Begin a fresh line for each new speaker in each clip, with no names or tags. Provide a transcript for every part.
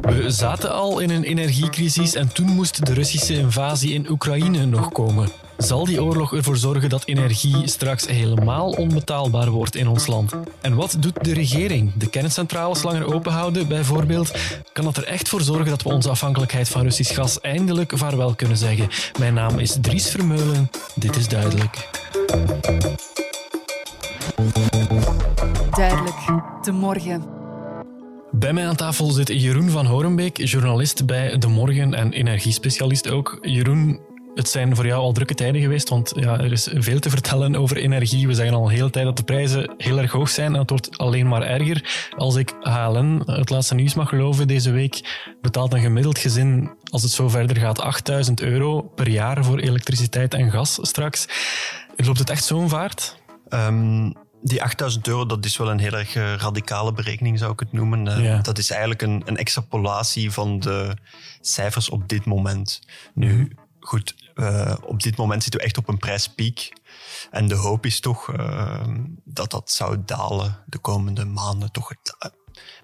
We zaten al in een energiecrisis en toen moest de Russische invasie in Oekraïne nog komen. Zal die oorlog ervoor zorgen dat energie straks helemaal onbetaalbaar wordt in ons land? En wat doet de regering? De kerncentrales langer openhouden, bijvoorbeeld? Kan dat er echt voor zorgen dat we onze afhankelijkheid van Russisch gas eindelijk vaarwel kunnen zeggen? Mijn naam is Dries Vermeulen. Dit is duidelijk.
Duidelijk. De morgen.
Bij mij aan tafel zit Jeroen van Horenbeek, journalist bij De Morgen en energiespecialist ook. Jeroen, het zijn voor jou al drukke tijden geweest, want ja, er is veel te vertellen over energie. We zeggen al een hele tijd dat de prijzen heel erg hoog zijn en het wordt alleen maar erger. Als ik HLN, het laatste nieuws mag geloven, deze week betaalt een gemiddeld gezin, als het zo verder gaat, 8000 euro per jaar voor elektriciteit en gas straks. Loopt het echt zo'n vaart?
Um die 8000 euro, dat is wel een heel erg eh, radicale berekening, zou ik het noemen. Eh, dat is eigenlijk een, een, extrapolatie van de cijfers op dit moment. Nu, mhm. goed, uh, op dit moment zitten we echt op een prijspiek. En de hoop is toch uh, dat dat zou dalen de komende maanden. Toch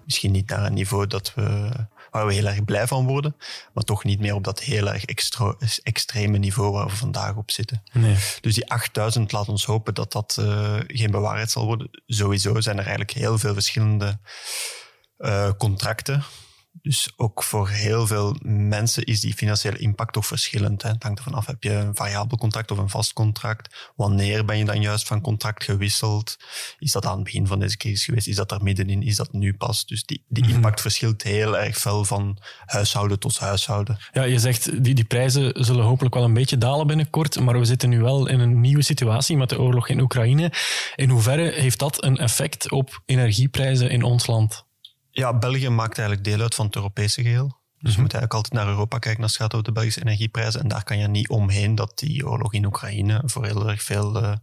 misschien niet naar een niveau dat we waar we heel erg blij van worden, maar toch niet meer op dat heel erg extra, extreme niveau waar we vandaag op zitten. Nee. Dus die 8000 laat ons hopen dat dat uh, geen bewaarheid zal worden. Sowieso zijn er eigenlijk heel veel verschillende uh, contracten dus ook voor heel veel mensen is die financiële impact toch verschillend. Hè. Het hangt ervan af, heb je een variabel contract of een vast contract? Wanneer ben je dan juist van contract gewisseld? Is dat aan het begin van deze crisis geweest? Is dat er middenin? Is dat nu pas? Dus die, die mhm. impact verschilt heel erg veel van huishouden tot huishouden.
Ja, je zegt, die, die prijzen zullen hopelijk wel een beetje dalen binnenkort, maar we zitten nu wel in een nieuwe situatie met de oorlog in Oekraïne. In hoeverre heeft dat een effect op energieprijzen in ons land?
Ja, België maakt eigenlijk deel uit van het Europese geheel. Dus je mhm. moet eigenlijk altijd naar Europa kijken als het gaat over de Belgische energieprijzen. En daar kan je niet omheen dat die oorlog in Oekraïne voor heel erg veel uh,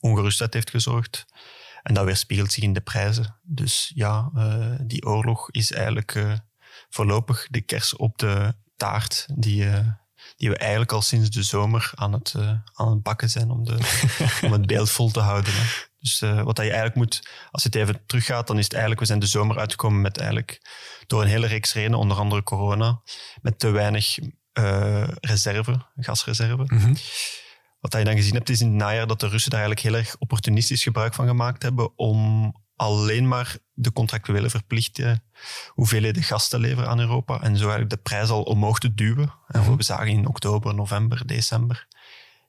ongerustheid heeft gezorgd. En dat weerspiegelt zich in de prijzen. Dus ja, uh, die oorlog is eigenlijk uh, voorlopig de kers op de taart die, die we eigenlijk al sinds de zomer aan het, aan het bakken zijn om, de, om het beeld vol te houden. Hè. Dus uh, wat dat je eigenlijk moet, als je het even teruggaat, dan is het eigenlijk, we zijn de zomer uitgekomen met eigenlijk, door een hele reeks redenen, onder andere corona, met te weinig uh, reserve, gasreserve. Mm Wat dat je dan gezien hebt, is in het najaar dat de Russen daar eigenlijk heel erg opportunistisch gebruik van gemaakt hebben om alleen maar de contractuele verplichte hoeveelheden gas te leveren aan Europa en zo eigenlijk de prijs al omhoog te duwen. En mhm. we zagen in oktober, november, december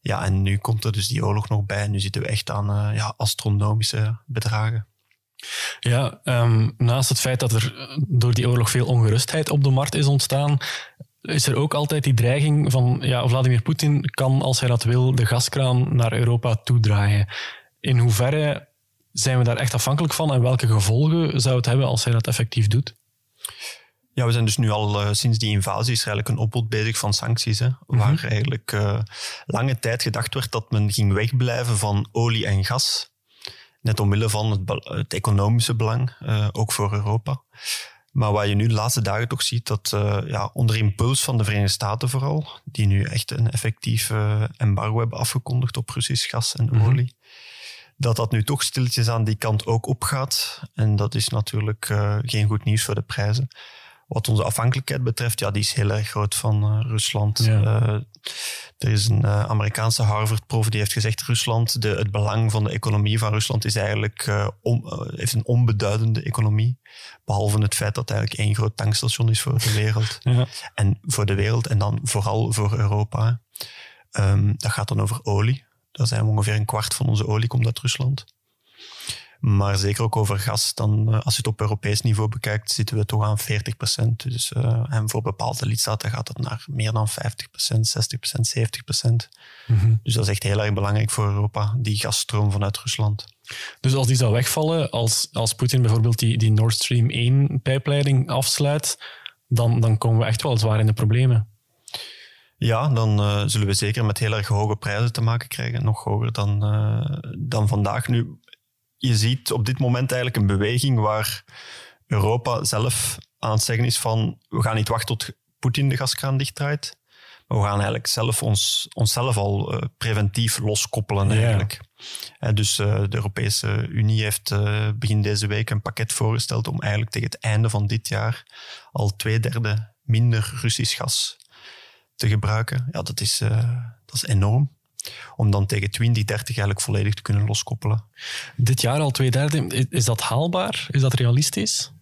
ja, en nu komt er dus die oorlog nog bij. Nu zitten we echt aan uh, ja, astronomische bedragen.
Ja, um, naast het feit dat er eh, door die oorlog veel ongerustheid op de markt is ontstaan, is er ook altijd die dreiging van ja, Vladimir Poetin kan, als hij dat wil, de gaskraan naar Europa toedraaien. In hoeverre zijn we daar echt afhankelijk van en welke gevolgen zou het hebben als hij dat effectief doet?
Ja, we zijn dus nu al uh, sinds die invasie is eigenlijk een opbod bezig van sancties. Hè, mhm. Waar eigenlijk uh, lange tijd gedacht werd dat men ging wegblijven van olie en gas. Net omwille van het, het economische belang, uh, ook voor Europa. Maar wat je nu de laatste dagen toch ziet, dat ja, onder impuls van de Verenigde Staten vooral, die nu echt een effectief embargo hebben afgekondigd op Russisch gas en mhm. olie, dat dat nu toch stilletjes aan die kant ook opgaat. En dat is natuurlijk geen goed nieuws voor de prijzen. Wat onze afhankelijkheid betreft, ja, die is heel erg groot van uh, Rusland. Uh, er is een uh, Amerikaanse Harvard-prof die heeft gezegd: Rusland, de, het belang van de economie van Rusland is eigenlijk heeft een onbeduidende economie. Behalve het feit dat het eigenlijk één groot tankstation is voor de wereld. Ja. En voor de wereld en dan vooral voor Europa. Um, dat gaat dan over olie. Daar zijn ongeveer een kwart van onze olie komt uit Rusland. Maar zeker ook over gas, dan, eh, als je het op Europees niveau bekijkt, zitten we toch aan 40 procent. Dus, uh, en voor bepaalde lidstaten gaat het naar meer dan 50 procent, 60 procent, 70 procent. Mhm. Dus dat is echt heel erg belangrijk voor Europa, die gasstroom vanuit Rusland.
Dus als die zou wegvallen, als, als Poetin bijvoorbeeld die, die Nord Stream 1 pijpleiding afsluit, dan, dan komen we echt wel zwaar in de problemen.
Ja, dan uh, zullen we zeker met heel erg hoge prijzen te maken krijgen. Nog hoger dan, uh, dan vandaag. Nu, je ziet op dit moment eigenlijk een beweging waar Europa zelf aan het zeggen is van we gaan niet wachten tot Poetin de gaskraan dichtdraait, Maar we gaan eigenlijk zelf ons, onszelf al uh, preventief loskoppelen eigenlijk. Ja. dus uh, de Europese Unie heeft uh, begin deze week een pakket voorgesteld om eigenlijk tegen het einde van dit jaar al twee derde minder Russisch gas te gebruiken. Ja, dat is, dat is enorm om dan tegen 2030 eigenlijk volledig te kunnen loskoppelen.
Dit jaar al twee derde, is dat haalbaar? Is dat realistisch?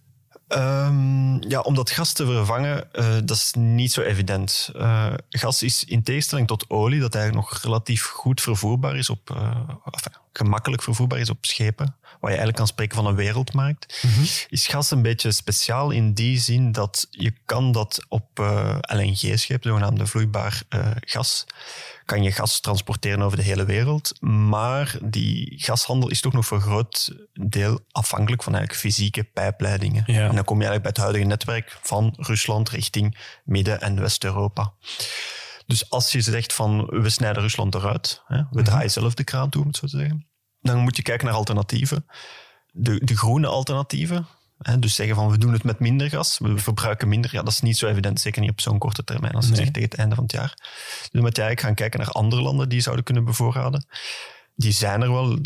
Um, ja, om dat gas te vervangen, uh, dat is niet zo evident. Uh, gas is in tegenstelling tot olie, dat eigenlijk nog relatief goed vervoerbaar is op, uh, enfin, gemakkelijk vervoerbaar is op schepen, waar je eigenlijk kan spreken van een wereldmarkt, mm -hmm. is gas een beetje speciaal in die zin dat je kan dat op LNG-schepen, zogenaamde vloeibaar gas, kan je gas transporteren over de hele wereld. Maar die gashandel is toch nog voor een groot deel afhankelijk van eigenlijk fysieke pijpleidingen. Ja. En dan kom je eigenlijk bij het huidige netwerk van Rusland richting Midden- en West-Europa. Dus als je zegt van we snijden Rusland eruit, hè, we mhm. draaien zelf de kraan toe, om het zo te zeggen, dan moet je kijken naar alternatieven. De, de groene alternatieven, dus zeggen van we doen het met minder gas, we verbruiken minder, ja, dat is niet zo evident, zeker niet op zo'n korte termijn als je zegt tegen het einde van het jaar. Dus dan moet je eigenlijk gaan kijken naar andere landen die zouden kunnen bevoorraden. Die zijn er wel.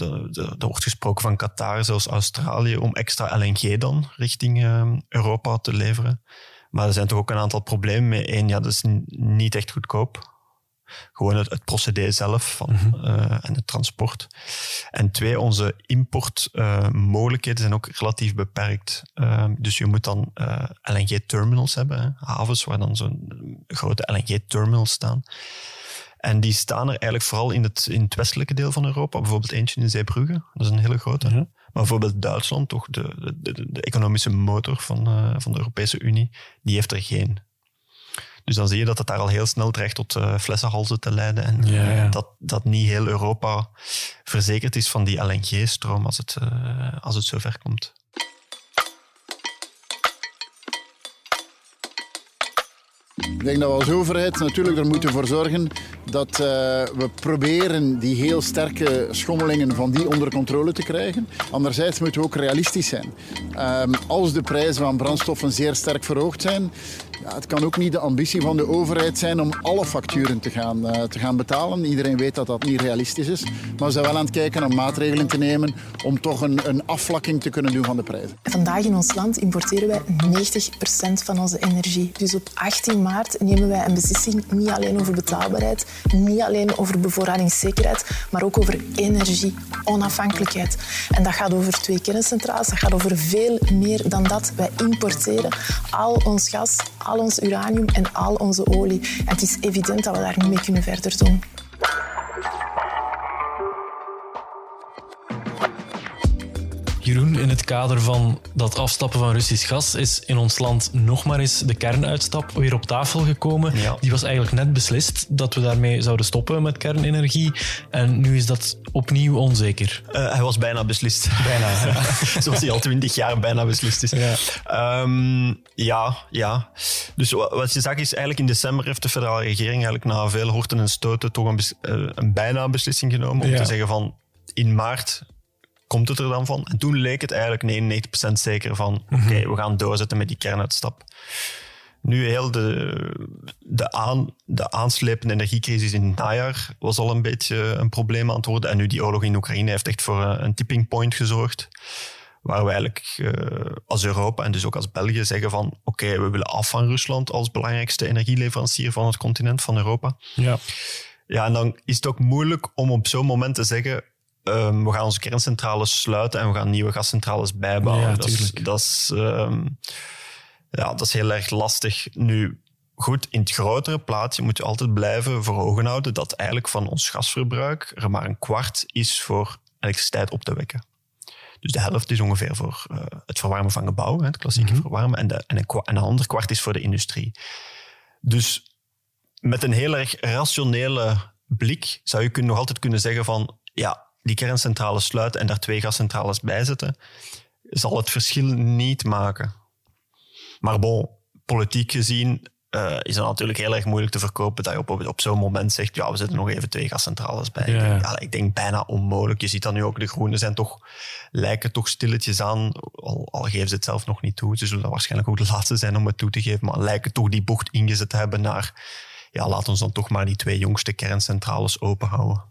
Er wordt gesproken van Qatar, zelfs Australië, om extra LNG dan richting ehm, Europa te leveren. Maar er zijn toch ook een aantal problemen mee. Eén, ja, dat is niet echt goedkoop. Gewoon het, het procedé zelf van, mhm. eh, en het transport. En twee, onze importmogelijkheden zijn ook relatief beperkt. Ehm, dus je moet dan eh, LNG-terminals hebben, hè, havens waar dan zo'n grote LNG-terminals staan. En die staan er eigenlijk vooral in het, in het westelijke deel van Europa. Bijvoorbeeld eentje in Zeebrugge, dat is een hele grote. Mhm. Maar bijvoorbeeld Duitsland, toch de, de, de, economische motor van, uh, van de Europese Unie, die heeft er geen. Dus dan zie je dat het daar al heel snel dreigt tot uh, flessenhalzen te leiden. En uh, Dat, dat niet heel Europa verzekerd is van die LNG-stroom als het, uh, als het zover komt.
Ik denk dat we als overheid natuurlijk er moeten voor zorgen dat uh, we proberen die heel sterke schommelingen van die onder controle te krijgen. Anderzijds moeten we ook realistisch zijn. Um, als de prijzen van brandstoffen zeer sterk verhoogd zijn, ja, het kan ook niet de ambitie van de overheid zijn om alle facturen te gaan, uh, te gaan betalen. Iedereen weet dat dat niet realistisch is. Maar we zijn wel aan het kijken om maatregelen te nemen om toch een, een afvlakking te kunnen doen van de prijzen.
Vandaag in ons land importeren wij 90% van onze energie. Dus op 18 maart nemen wij een beslissing niet alleen over betaalbaarheid, niet alleen over bevoorradingszekerheid, maar ook over energie-onafhankelijkheid. En dat gaat over twee kerncentrales, dat gaat over veel meer dan dat. Wij importeren al ons gas, al ons uranium en al onze olie. En het is evident dat we daar niet mee kunnen verder doen.
Jeroen, in het kader van dat afstappen van Russisch gas is in ons land nog maar eens de kernuitstap weer op tafel gekomen. Die was eigenlijk net beslist dat we daarmee zouden stoppen met kernenergie. En nu is dat opnieuw onzeker.
Uh, hij was bijna beslist. Bijna, ja. Zoals hij al twintig jaar bijna beslist is. Ja. Um, ja, ja. Dus wat je zag is eigenlijk in december heeft de federale regering eigenlijk na veel horten en stoten toch een, uh, een bijna beslissing genomen om te zeggen van in maart komt het er dan van? En toen leek het eigenlijk 99% zeker van, oké, mhm. we gaan doorzetten met die kernuitstap. Nu heel de, de, aan, de aanslepende energiecrisis in het najaar was al een beetje een probleem aan het worden. En nu die oorlog in Oekraïne heeft echt voor een tipping point gezorgd. Waar we eigenlijk uh, als Europa en dus ook als België zeggen van oké, we willen af van Rusland als belangrijkste energieleverancier van het continent, van Europa.
Ja.
Ja, en dan is het ook moeilijk om op zo'n moment te zeggen um, we gaan onze kerncentrales sluiten en we gaan nieuwe gascentrales bijbouwen.
Ja,
dat, is, dat, is, um, ja, dat is heel erg lastig. Nu, goed, in het grotere plaatje moet je altijd blijven voor ogen houden dat eigenlijk van ons gasverbruik er maar een kwart is voor elektriciteit op te wekken. Dus de helft is ongeveer voor uh, het verwarmen van gebouwen, het klassieke mm -hmm. verwarmen, en, de, en, een, en een ander kwart is voor de industrie. Dus met een heel erg rationele blik zou je nog altijd kunnen zeggen van ja, die kerncentrales sluiten en daar twee gascentrales bij zetten, zal het verschil niet maken. Maar bon, politiek gezien uh, is het natuurlijk heel erg moeilijk te verkopen dat je op, op, zo'n moment zegt, ja, we zetten nog even twee gascentrales bij. Ja. Ik, denk, ik denk bijna onmogelijk. Je ziet dat nu ook, de groenen zijn toch, lijken toch stilletjes aan, al, al geven ze het zelf nog niet toe. Ze zullen waarschijnlijk ook de laatste zijn om het toe te geven, maar lijken toch die bocht ingezet te hebben naar ja, laat ons dan toch maar die twee jongste kerncentrales openhouden.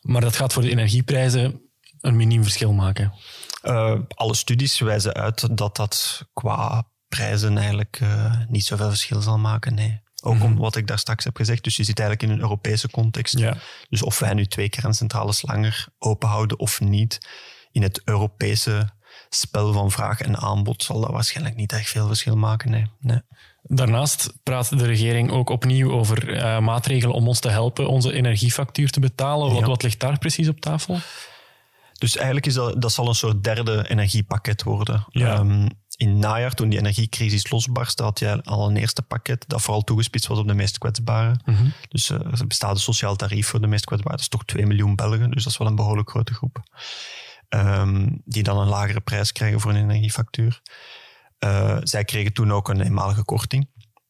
Maar dat gaat voor de energieprijzen een miniem verschil maken.
Uh, alle studies wijzen uit dat dat qua prijzen eigenlijk uh, niet zoveel verschil zal maken. Nee. Ook mm -hmm. om wat ik daar straks heb gezegd. Dus je zit eigenlijk in een Europese context.
Ja.
Dus of wij nu twee kerncentrales langer open houden of niet, in het Europese spel van vraag en aanbod zal dat waarschijnlijk niet echt veel verschil maken. Nee. nee.
Daarnaast praat de regering ook opnieuw over uh, maatregelen om ons te helpen onze energiefactuur te betalen. Wat,
Ja.
wat ligt daar precies op tafel?
Dus eigenlijk is dat, dat zal een soort derde energiepakket worden.
Ja.
Ehm, in het najaar, toen die energiecrisis losbarstte, had je al een eerste pakket dat vooral toegespitst was op de meest kwetsbaren. Dus eh, er bestaat een sociaal tarief voor de meest kwetsbaren. Dat is toch 2 miljoen Belgen, dus dat is wel een behoorlijk grote groep. Ehm, die dan een lagere prijs krijgen voor een energiefactuur. Eh, zij kregen toen ook een eenmalige korting.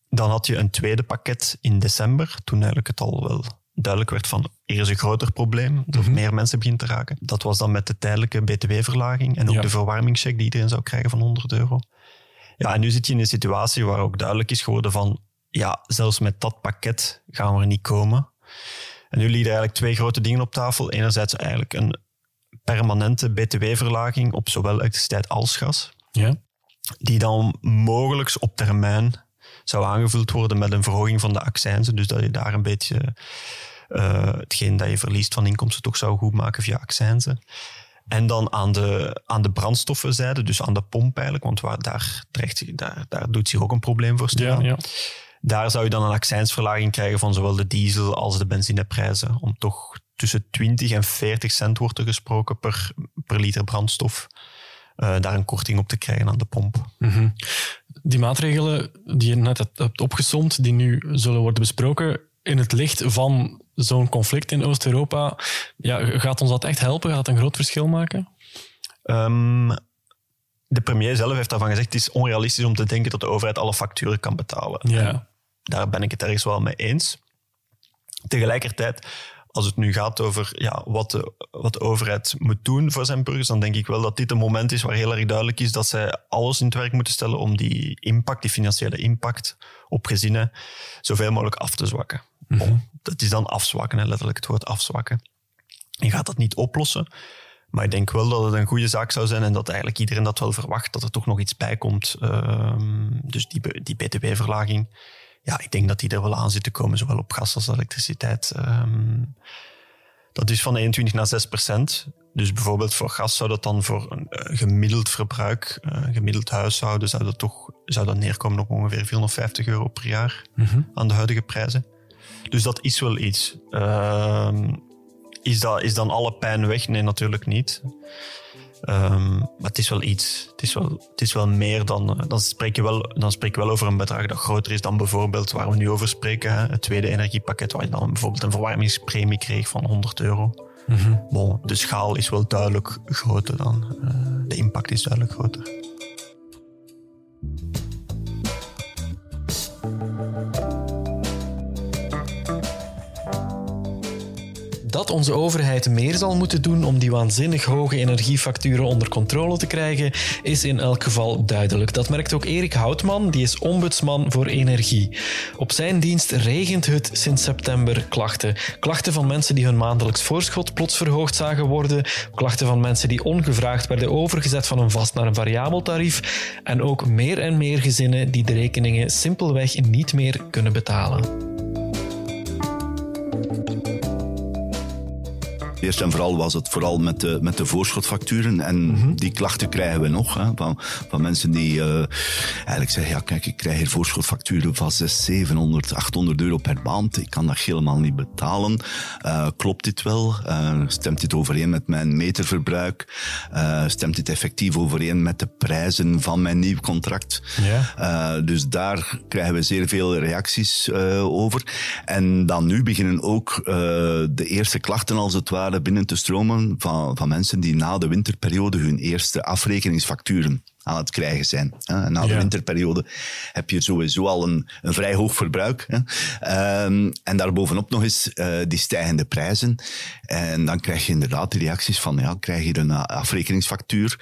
Dan had je een tweede pakket in december, toen eigenlijk het al wel duidelijk werd van hier is een groter probleem, dat meer mensen begint te raken. Dat was dan met de tijdelijke btw-verlaging en ook
Ja.
de verwarmingscheck die iedereen zou krijgen van 100 euro. Ja, en nu zit je in een situatie waar ook duidelijk is geworden van ja, zelfs met dat pakket gaan we er niet komen. En nu liggen eigenlijk twee grote dingen op tafel. Enerzijds eigenlijk een permanente btw-verlaging op zowel elektriciteit als gas
Ja.
Die dan mogelijk op termijn zou aangevuld worden met een verhoging van de accijnzen. Dus dat je daar een beetje eh, hetgeen dat je verliest van inkomsten toch zou goedmaken via accijnzen. En dan aan de, aan de brandstoffenzijde, dus aan de pomp eigenlijk, want waar, daar, terecht, daar, daar doet zich ook een probleem voor
Ja,
staan.
ja.
Daar zou je dan een accijnsverlaging krijgen van zowel de diesel als de benzineprijzen. Om toch tussen 20 en 40 cent wordt er gesproken per, per liter brandstof. Eh, daar een korting op te krijgen aan de pomp.
Die maatregelen die je net hebt- hebt opgesomd, die nu zullen worden besproken, in het licht van zo'n conflict in Oost-Europa, ja, gaat ons dat echt helpen? Gaat het een groot verschil maken?
Ehm, de premier zelf heeft daarvan gezegd: het is onrealistisch om te denken dat de overheid alle facturen kan betalen.
Ja.
Daar ben ik het ergens wel mee eens. Tegelijkertijd, als het nu gaat over ja, wat, de, wat de overheid moet doen voor zijn burgers, dan denk ik wel dat dit een moment is waar heel erg duidelijk is dat zij alles in het werk moeten stellen om die impact, die financiële impact op gezinnen, zoveel mogelijk af te zwakken. Bon, dat is dan afzwakken, hè, letterlijk het woord afzwakken. Je gaat dat niet oplossen. Maar ik denk wel dat het een goede zaak zou zijn en dat eigenlijk iedereen dat wel verwacht, dat er toch nog iets bij komt. Ehm, dus die, die btw-verlaging, ja, ik denk dat die er wel aan zit te komen, zowel op gas als elektriciteit. Ehm, dat is van 21 naar 6 procent. Dus bijvoorbeeld voor gas zou dat dan voor een eh, gemiddeld verbruik, eh, een gemiddeld huishouden, zou dat toch zou dat neerkomen op ongeveer 450 euro per jaar aan de huidige prijzen. Dus dat is wel iets. Ehm, is, dat, is dan alle pijn weg? Nee, natuurlijk niet. Ehm, maar het is wel iets. Het is wel, het is wel meer dan. eh, Dan spreek, je wel, dan spreek je wel over een bedrag dat groter is dan bijvoorbeeld waar we nu over spreken. Hè, het tweede energiepakket, waar je dan bijvoorbeeld een verwarmingspremie kreeg van 100 euro. Bon, de schaal is wel duidelijk groter dan. eh, de impact is duidelijk groter.
Dat onze overheid meer zal moeten doen om die waanzinnig hoge energiefacturen onder controle te krijgen, is in elk geval duidelijk. Dat merkt ook Erik Houtman, die is ombudsman voor energie. Op zijn dienst regent het sinds september klachten. Klachten van mensen die hun maandelijks voorschot plots verhoogd zagen worden, klachten van mensen die ongevraagd werden overgezet van een vast naar een variabel tarief en ook meer en meer gezinnen die de rekeningen simpelweg niet meer kunnen betalen.
Eerst en vooral was het vooral met de, met de voorschotfacturen. En die klachten krijgen we nog hè, van, van mensen die eh, eigenlijk zeggen: Ja, kijk, ik krijg hier voorschotfacturen van 600, 700, 800 euro per maand. Ik kan dat helemaal niet betalen. Eh, klopt dit wel? Eh, stemt dit overeen met mijn meterverbruik? Stemt dit effectief overeen met de prijzen van mijn nieuw contract? Dus daar krijgen we zeer veel reacties over. En dan nu beginnen ook de eerste klachten als het ware binnen te stromen van, van mensen die na de winterperiode hun eerste afrekeningsfacturen aan het krijgen zijn. Na de winterperiode heb je sowieso al een, een vrij hoog verbruik. Um, en daarbovenop nog eens uh, die stijgende prijzen. En dan krijg je inderdaad de reacties van, ja, krijg je een afrekeningsfactuur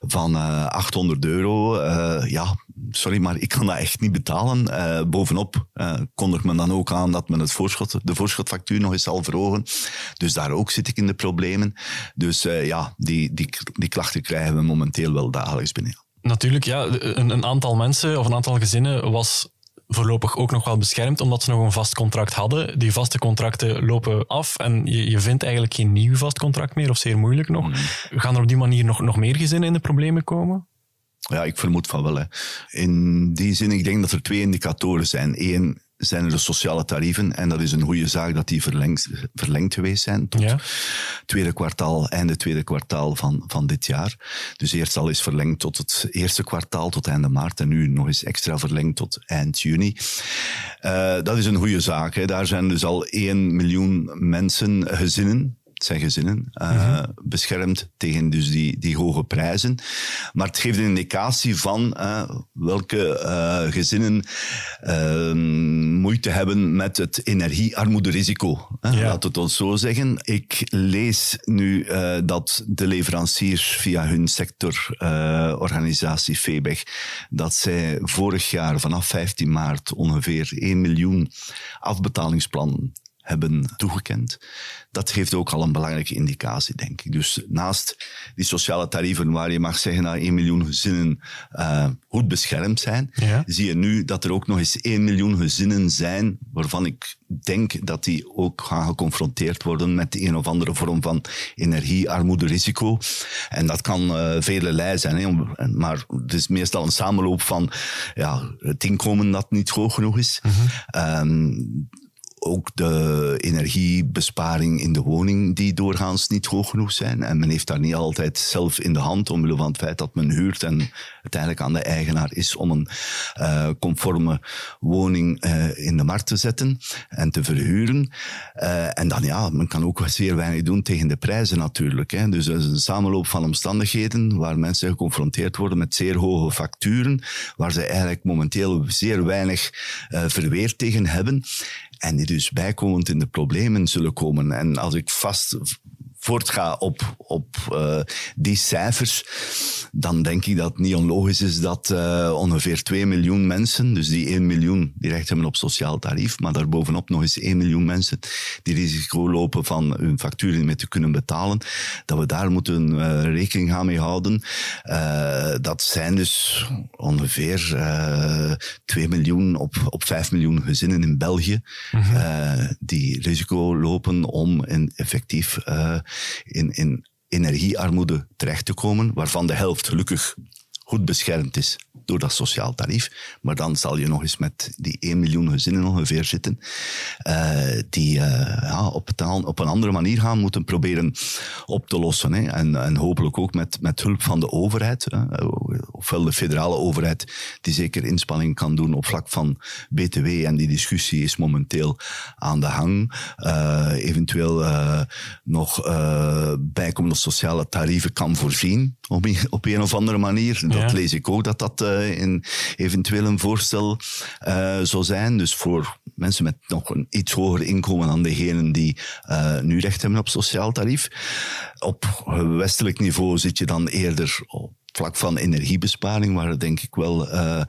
van uh, 800 euro. Uh, ja, sorry, maar ik kan dat echt niet betalen. Uh, bovenop uh, kondigt men dan ook aan dat men het voorschot, de voorschotfactuur nog eens zal verhogen. Dus daar ook zit ik in de problemen. Dus uh, ja, die, die, die klachten krijgen we momenteel wel dagelijks binnen.
Natuurlijk, ja. Een, een aantal mensen of een aantal gezinnen was voorlopig ook nog wel beschermd, omdat ze nog een vast contract hadden. Die vaste contracten lopen af en je, je vindt eigenlijk geen nieuw vast contract meer, of zeer moeilijk nog. Mm. Gaan er op die manier nog, nog meer gezinnen in de problemen komen?
Ja, ik vermoed van wel. Hè. In die zin, ik denk dat er twee indicatoren zijn. Eén zijn er de sociale tarieven en dat is een goede zaak dat die verlengd, verlengd geweest zijn tot ja. tweede kwartaal, einde tweede kwartaal van, van dit jaar. Dus eerst al is verlengd tot het eerste kwartaal, tot einde maart en nu nog eens extra verlengd tot eind juni. Uh, dat is een goede zaak. Hè. Daar zijn dus al 1 miljoen mensen, gezinnen, zijn gezinnen, uh, beschermd tegen dus die, die hoge prijzen. Maar het geeft een indicatie van uh, welke uh, gezinnen ehm, moeite hebben met het energiearmoederisico. Ja. Laat het ons zo zeggen. Ik lees nu dat de leveranciers via hun sectororganisatie FEBEG, dat zij vorig jaar vanaf 15 maart ongeveer 1 miljoen afbetalingsplannen hebben toegekend. Dat geeft ook al een belangrijke indicatie, denk ik. Dus naast die sociale tarieven waar je mag zeggen dat 1 miljoen gezinnen uh, goed beschermd zijn, ja. zie je nu dat er ook nog eens 1 miljoen gezinnen zijn waarvan ik denk dat die ook gaan geconfronteerd worden met de een of andere vorm van energiearmoederisico. En dat kan uh, vele zijn, hè, maar het is meestal een samenloop van ja, het inkomen dat niet hoog genoeg is. Mm -hmm. um, ook de energiebesparing in de woning die doorgaans niet hoog genoeg zijn. En men heeft daar niet altijd zelf in de hand, omwille van het feit dat men huurt en uiteindelijk aan de eigenaar is om een uh, conforme woning uh, in de markt te zetten en te verhuren. Uh, en dan ja, men kan ook zeer weinig doen tegen de prijzen natuurlijk. Hè. Dus dat is een samenloop van omstandigheden waar mensen geconfronteerd worden met zeer hoge facturen, waar ze eigenlijk momenteel zeer weinig verweer tegen hebben en die dus bijkomend in de problemen zullen komen. En als ik vast voortga op, op uh, die cijfers, dan denk ik dat het niet onlogisch is dat uh, ongeveer 2 miljoen mensen, dus die 1 miljoen die recht hebben op sociaal tarief, maar daarbovenop nog eens 1 miljoen mensen die risico lopen van hun facturen niet meer te kunnen betalen, dat we daar moeten uh, rekening gaan mee houden. dat zijn dus ongeveer 2 miljoen op, op 5 miljoen gezinnen in België mm -hmm. die risico lopen om in effectief in, in energiearmoede terecht te komen, waarvan de helft gelukkig goed beschermd is door dat sociaal tarief. Maar dan zal je nog eens met die 1 miljoen gezinnen ongeveer zitten, uh, die uh, ja, op, op, een andere manier gaan moeten proberen op te lossen. Hè. En, en, hopelijk ook met, met hulp van de overheid, hè. ofwel de federale overheid, die zeker inspanning kan doen op vlak van BTW. En die discussie is momenteel aan de hang. Uh, eventueel nog bijkomende sociale tarieven kan voorzien op, op een of andere manier. Dat lees ik ook, dat dat uh, in eventueel een voorstel uh, zou zijn. Dus voor mensen met nog een iets hoger inkomen dan degenen die uh, nu recht hebben op sociaal tarief. Op westelijk niveau zit je dan eerder op vlak van energiebesparing, waar denk ik wel uh,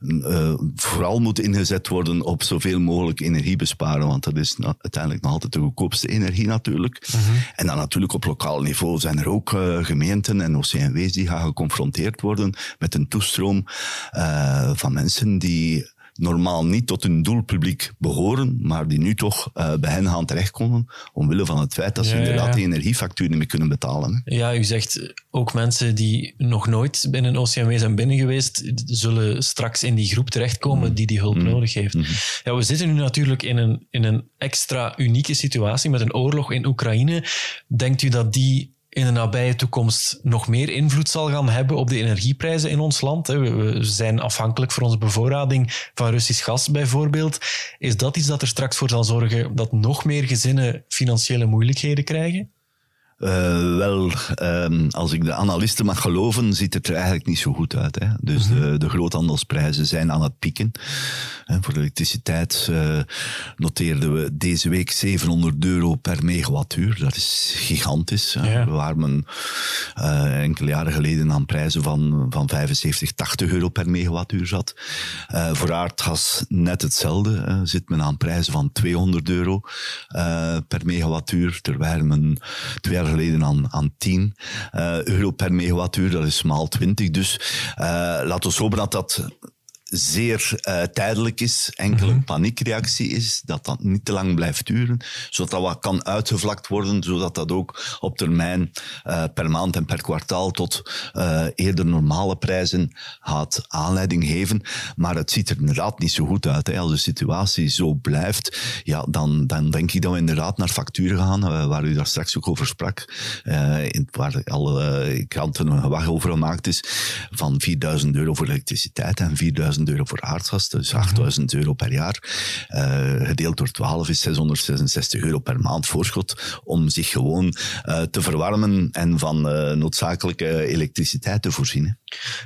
uh, vooral moet ingezet worden op zoveel mogelijk energie besparen, want dat is uiteindelijk nog altijd de goedkoopste energie natuurlijk. -hmm. En dan natuurlijk op lokaal niveau zijn er ook uh, gemeenten en OCMW's die gaan geconfronteerd worden met een toestroom van mensen die normaal niet tot hun doelpubliek behoren, maar die nu toch uh, bij hen gaan terechtkomen, omwille van het feit dat ze ja, inderdaad ja. die energiefactuur niet meer kunnen betalen.
Ja, u zegt ook mensen die nog nooit binnen OCMW zijn binnen geweest, zullen straks in die groep terechtkomen mm. die die hulp mm. nodig heeft. Mm -hmm. Ja, we zitten nu natuurlijk in een, in een extra unieke situatie met een oorlog in Oekraïne. Denkt u dat die in de nabije toekomst nog meer invloed zal gaan hebben op de energieprijzen in ons land. We zijn afhankelijk voor onze bevoorrading van Russisch gas bijvoorbeeld. Is dat iets dat er straks voor zal zorgen dat nog meer gezinnen financiële moeilijkheden krijgen?
Uh, wel, um, als ik de analisten mag geloven, ziet het er eigenlijk niet zo goed uit. Hè? Dus mm -hmm. de, de groothandelsprijzen zijn aan het pieken. En voor elektriciteit uh, noteerden we deze week 700 euro per megawattuur. Dat is gigantisch. Ja. We waren uh, enkele jaren geleden aan prijzen van, van 75, 80 euro per megawattuur zat. voor aardgas net hetzelfde. zit men aan prijzen van 200 euro per megawattuur, terwijl men twee jaar geleden aan, aan 10 uh, euro per megawattuur. Dat is maal 20. Dus uh, laten we hopen dat dat zeer uh, tijdelijk is, enkele mm -hmm. paniekreactie is, dat dat niet te lang blijft duren, zodat dat wat kan uitgevlakt worden, zodat dat ook op termijn uh, per maand en per kwartaal tot uh, eerder normale prijzen gaat aanleiding geven. Maar het ziet er inderdaad niet zo goed uit. Hè. Als de situatie zo blijft, ja, dan, dan denk ik dat we inderdaad naar facturen gaan, waar u daar straks ook over sprak, waar alle kranten een gewag over gemaakt is, van 4000 euro voor elektriciteit en 4000 euro voor aardgas, dus 8000 euro per jaar. Uh, gedeeld door 12 is 666 euro per maand voorschot om zich gewoon uh, te verwarmen en van uh, noodzakelijke elektriciteit te voorzien.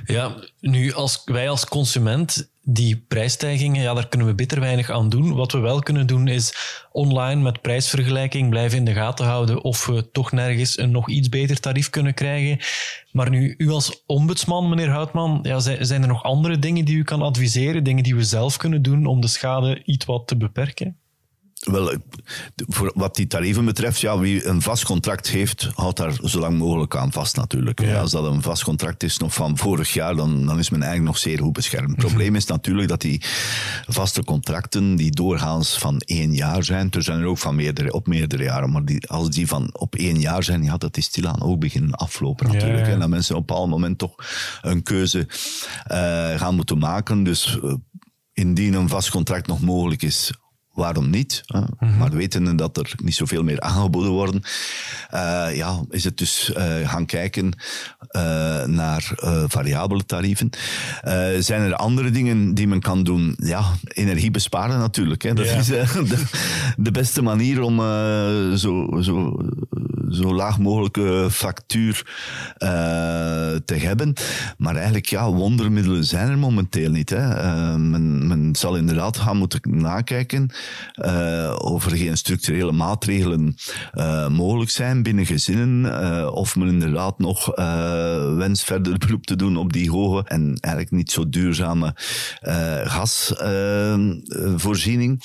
Ja, nu als wij als consument die prijsstijgingen, ja, daar kunnen we bitter weinig aan doen. Wat we wel kunnen doen is online met prijsvergelijking blijven in de gaten houden of we toch nergens een nog iets beter tarief kunnen krijgen. Maar nu, u als ombudsman, meneer Houtman, ja, zijn er nog andere dingen die u kan adviseren, dingen die we zelf kunnen doen om de schade iets wat te beperken?
Wel, voor wat die tarieven betreft, ja, wie een vast contract heeft, houdt daar zo lang mogelijk aan vast natuurlijk. Ja. Als dat een vast contract is nog van vorig jaar, dan, dan is men eigenlijk nog zeer goed beschermd. Het probleem is natuurlijk dat die vaste contracten, die doorgaans van één jaar zijn, er zijn er ook van meerdere, op meerdere jaren, maar die, als die van op één jaar zijn, ja, dat is stilaan ook beginnen aflopen natuurlijk. Ja, ja. En dat mensen op een bepaald moment toch een keuze uh, gaan moeten maken. Dus uh, indien een vast contract nog mogelijk is, waarom niet? Hè? Mm -hmm. Maar wetende dat er niet zoveel meer aangeboden worden, uh, ja, is het dus uh, gaan kijken uh, naar variabele tarieven. zijn er andere dingen die men kan doen? Ja, energie besparen natuurlijk. Hè? Dat ja. is de, de, beste manier om zo, zo, zo laag mogelijke factuur te hebben. Maar eigenlijk, ja, wondermiddelen zijn er momenteel niet. Hè? men, men zal inderdaad gaan moeten nakijken uh, of er geen structurele maatregelen mogelijk zijn binnen gezinnen, of men inderdaad nog wenst verder beroep te doen op die hoge en eigenlijk niet zo duurzame gasvoorziening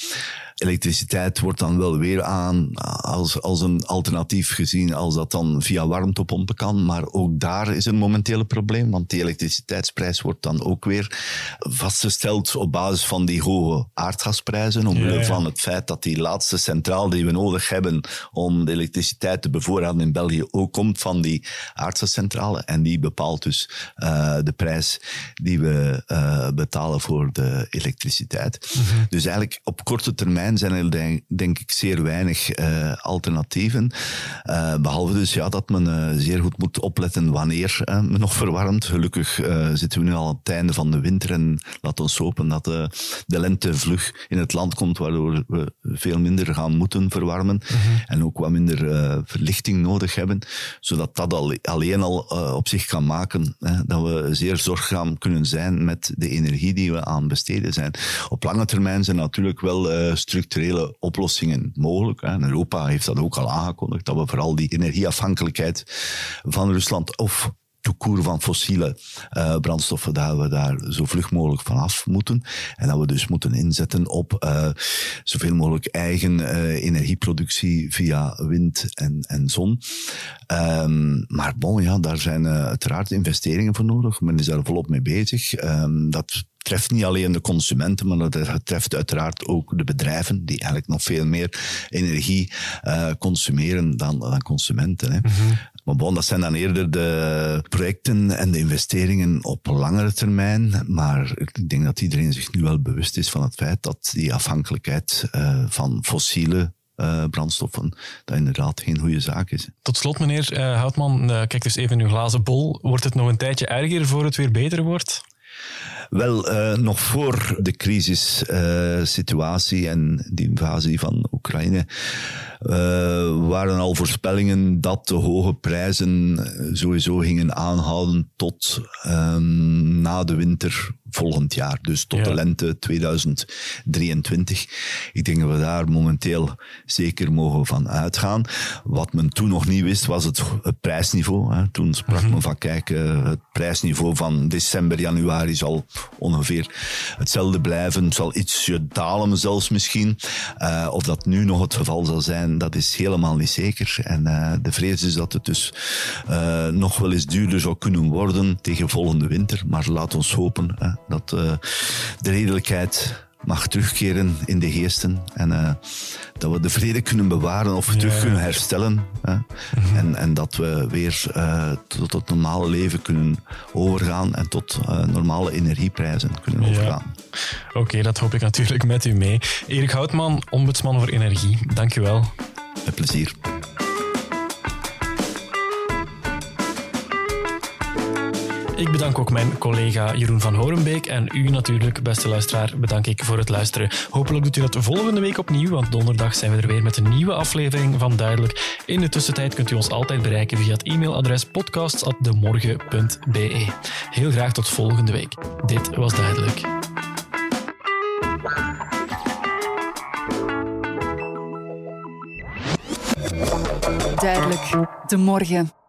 elektriciteit wordt dan wel weer aan als, als een alternatief gezien als dat dan via warmtepompen kan. Maar ook daar is een momenteel probleem, want die elektriciteitsprijs wordt dan ook weer vastgesteld op basis van die hoge aardgasprijzen, omwille ja, ja. van het feit dat die laatste centraal die we nodig hebben om de elektriciteit te bevoorraden in België ook komt van die aardgascentrale. En die bepaalt dus uh, de prijs die we uh, betalen voor de elektriciteit. Mm -hmm. Dus eigenlijk op korte termijn zijn er denk, denk ik zeer weinig uh, alternatieven. Uh, behalve dus ja, dat men uh, zeer goed moet opletten wanneer men nog verwarmt. Gelukkig zitten we nu al aan het einde van de winter en laat ons hopen dat de lente vlug in het land komt, waardoor we veel minder gaan moeten verwarmen -hmm. en ook wat minder verlichting nodig hebben, zodat dat al, alleen al op zich kan maken dat we zeer zorgzaam kunnen zijn met de energie die we aan besteden zijn. Op lange termijn zijn natuurlijk wel structurele oplossingen mogelijk. En Europa heeft dat ook al aangekondigd, dat we vooral die energieafhankelijkheid van Rusland of toekoer van fossiele uh, brandstoffen, dat we daar zo vlug mogelijk vanaf moeten. En dat we dus moeten inzetten op uh, zoveel mogelijk eigen uh, energieproductie via wind en, en zon. Um, maar bon, ja, daar zijn uiteraard investeringen voor nodig. Men is daar volop mee bezig. Um, dat treft niet alleen de consumenten, maar dat treft uiteraard ook de bedrijven, die eigenlijk nog veel meer energie uh, consumeren dan, dan consumenten. Hè. Mm -hmm. Maar bon, dat zijn dan eerder de projecten en de investeringen op langere termijn. Maar ik denk dat iedereen zich nu wel bewust is van het feit dat die afhankelijkheid uh, van fossiele uh, brandstoffen, dat inderdaad geen goede zaak is.
Tot slot, meneer uh, Houtman, kijk dus even in uw glazen bol. Wordt het nog een tijdje erger voor het weer beter wordt?
Wel, uh, nog voor de crisissituatie uh, en de invasie van Oekraïne uh, waren al voorspellingen dat de hoge prijzen sowieso gingen aanhouden tot um, na de winter volgend jaar. Dus tot de lente 2023. Ik denk dat we daar momenteel zeker mogen van uitgaan. Wat men toen nog niet wist, was het, prijsniveau. Hè. Toen sprak mm men van, kijk, uh, het prijsniveau van december, januari zal ongeveer hetzelfde blijven. zal ietsje dalen zelfs misschien. Uh, of dat nu nog het geval zal zijn, dat is helemaal niet zeker. En uh, de vrees is dat het dus nog wel eens duurder zou kunnen worden tegen volgende winter. Maar laat ons hopen dat uh, de redelijkheid mag terugkeren in de geesten. En uh, dat we de vrede kunnen bewaren of terug kunnen herstellen. Hè? Mm -hmm. en, en dat we weer uh, tot het normale leven kunnen overgaan en tot normale energieprijzen kunnen overgaan.
Oké, okay, dat hoop ik natuurlijk met u mee. Erik Houtman, ombudsman voor energie. Dank u wel.
Met plezier.
Ik bedank ook mijn collega Jeroen van Horenbeek en u natuurlijk, beste luisteraar, bedank ik voor het luisteren. Hopelijk doet u dat volgende week opnieuw, want donderdag zijn we er weer met een nieuwe aflevering van Duidelijk. In de tussentijd kunt u ons altijd bereiken via het e-mailadres podcasts.demorgen.be. Heel graag tot volgende week. Dit was Duidelijk.
Duidelijk, de morgen.